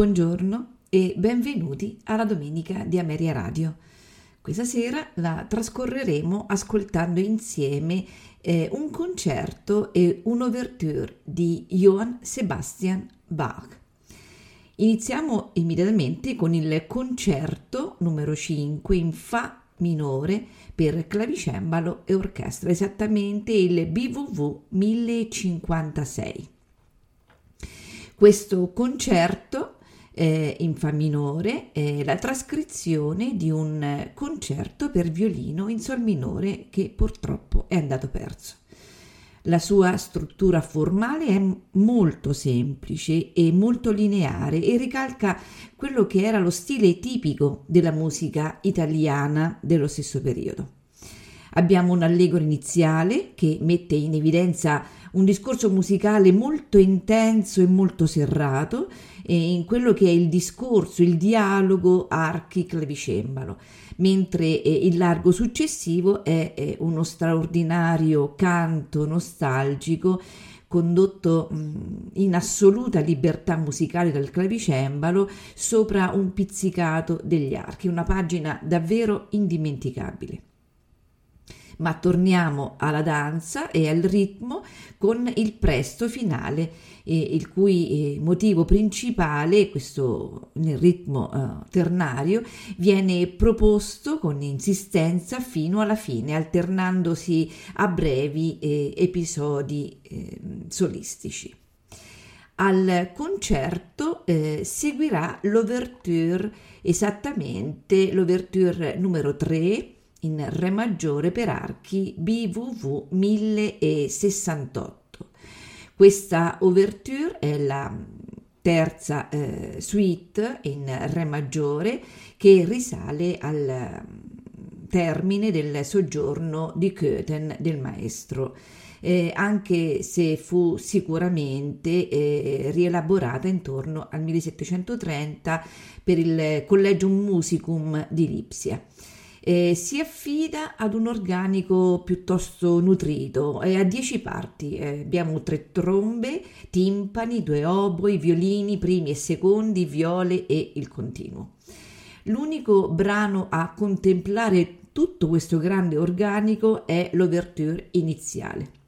Buongiorno e benvenuti alla domenica di Ameria Radio. Questa sera la trascorreremo ascoltando insieme eh, un concerto e un'ouverture di Johann Sebastian Bach. Iniziamo immediatamente con il concerto numero 5 in Fa minore per clavicembalo e orchestra, esattamente il BWV 1056. Questo concerto eh, in Fa minore è la trascrizione di un concerto per violino in Sol minore che purtroppo è andato perso. La sua struttura formale è molto semplice e molto lineare e ricalca quello che era lo stile tipico della musica italiana dello stesso periodo. Abbiamo un allegro iniziale che mette in evidenza un discorso musicale molto intenso e molto serrato in quello che è il discorso, il dialogo archi-clavicembalo, mentre eh, il largo successivo è, è uno straordinario canto nostalgico condotto in assoluta libertà musicale dal clavicembalo sopra un pizzicato degli archi, una pagina davvero indimenticabile. Ma torniamo alla danza e al ritmo con il presto finale, eh, il cui eh, motivo principale, questo nel ritmo eh, ternario, viene proposto con insistenza fino alla fine, alternandosi a brevi eh, episodi ehm, solistici. Al concerto eh, seguirà l'ouverture, esattamente l'ouverture numero 3 in Re maggiore per archi BWV 1068. Questa ouverture è la terza eh, suite in Re maggiore che risale al termine del soggiorno di Köthen del maestro. Eh, anche se fu sicuramente eh, rielaborata intorno al 1730 per il Collegium Musicum di Lipsia eh, si affida ad un organico piuttosto nutrito e a dieci parti. Eh, abbiamo tre trombe, timpani, due oboi, violini, primi e secondi, viole e il continuo. L'unico brano a contemplare tutto questo grande organico è l'ouverture iniziale.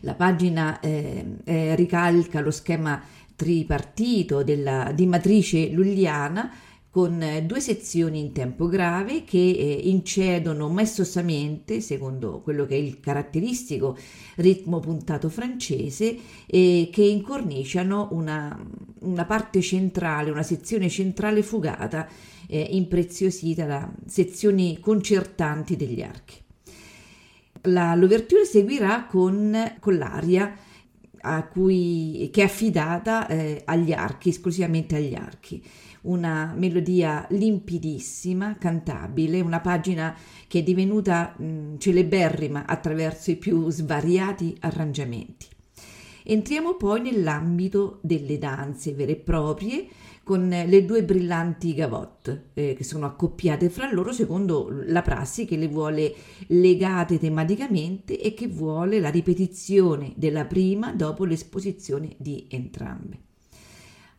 La pagina eh, eh, ricalca lo schema tripartito della, di matrice lulliana con eh, due sezioni in tempo grave che eh, incedono maestosamente, secondo quello che è il caratteristico ritmo puntato francese, che incorniciano una, una parte centrale, una sezione centrale fugata, eh, impreziosita da sezioni concertanti degli archi. La, l'ouverture seguirà con, con l'aria cui, che è affidata eh, agli archi, esclusivamente agli archi una melodia limpidissima, cantabile, una pagina che è divenuta mh, celeberrima attraverso i più svariati arrangiamenti. Entriamo poi nell'ambito delle danze vere e proprie con le due brillanti gavotte eh, che sono accoppiate fra loro secondo la prassi che le vuole legate tematicamente e che vuole la ripetizione della prima dopo l'esposizione di entrambe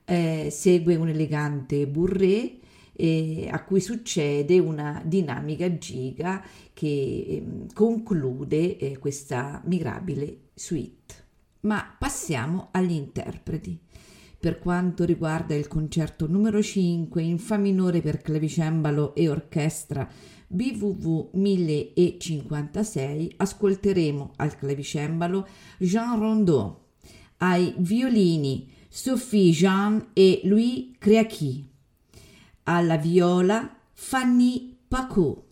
eh, segue un elegante bourré eh, a cui succede una dinamica giga che eh, conclude questa mirabile suite. Ma passiamo agli interpreti. Per quanto riguarda il concerto numero 5 in Fa minore per clavicembalo e orchestra BWV 1056, ascolteremo al clavicembalo Jean Rondeau, ai violini Sophie Jean e Louis Creaqui, alla viola Fanny Pacot,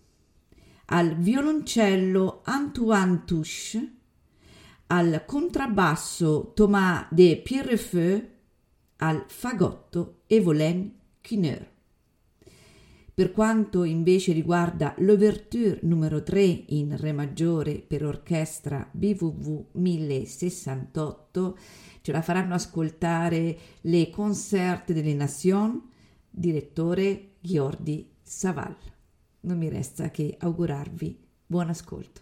al violoncello Antoine Touche, al contrabbasso Thomas de Pierrefeu, al fagotto Evelyn Kineur. Per quanto invece riguarda l'ouverture numero 3 in Re maggiore per orchestra BWV 1068, ce la faranno ascoltare le Concert delle Nations, direttore Ghiordi Saval. Non mi resta che augurarvi buon ascolto.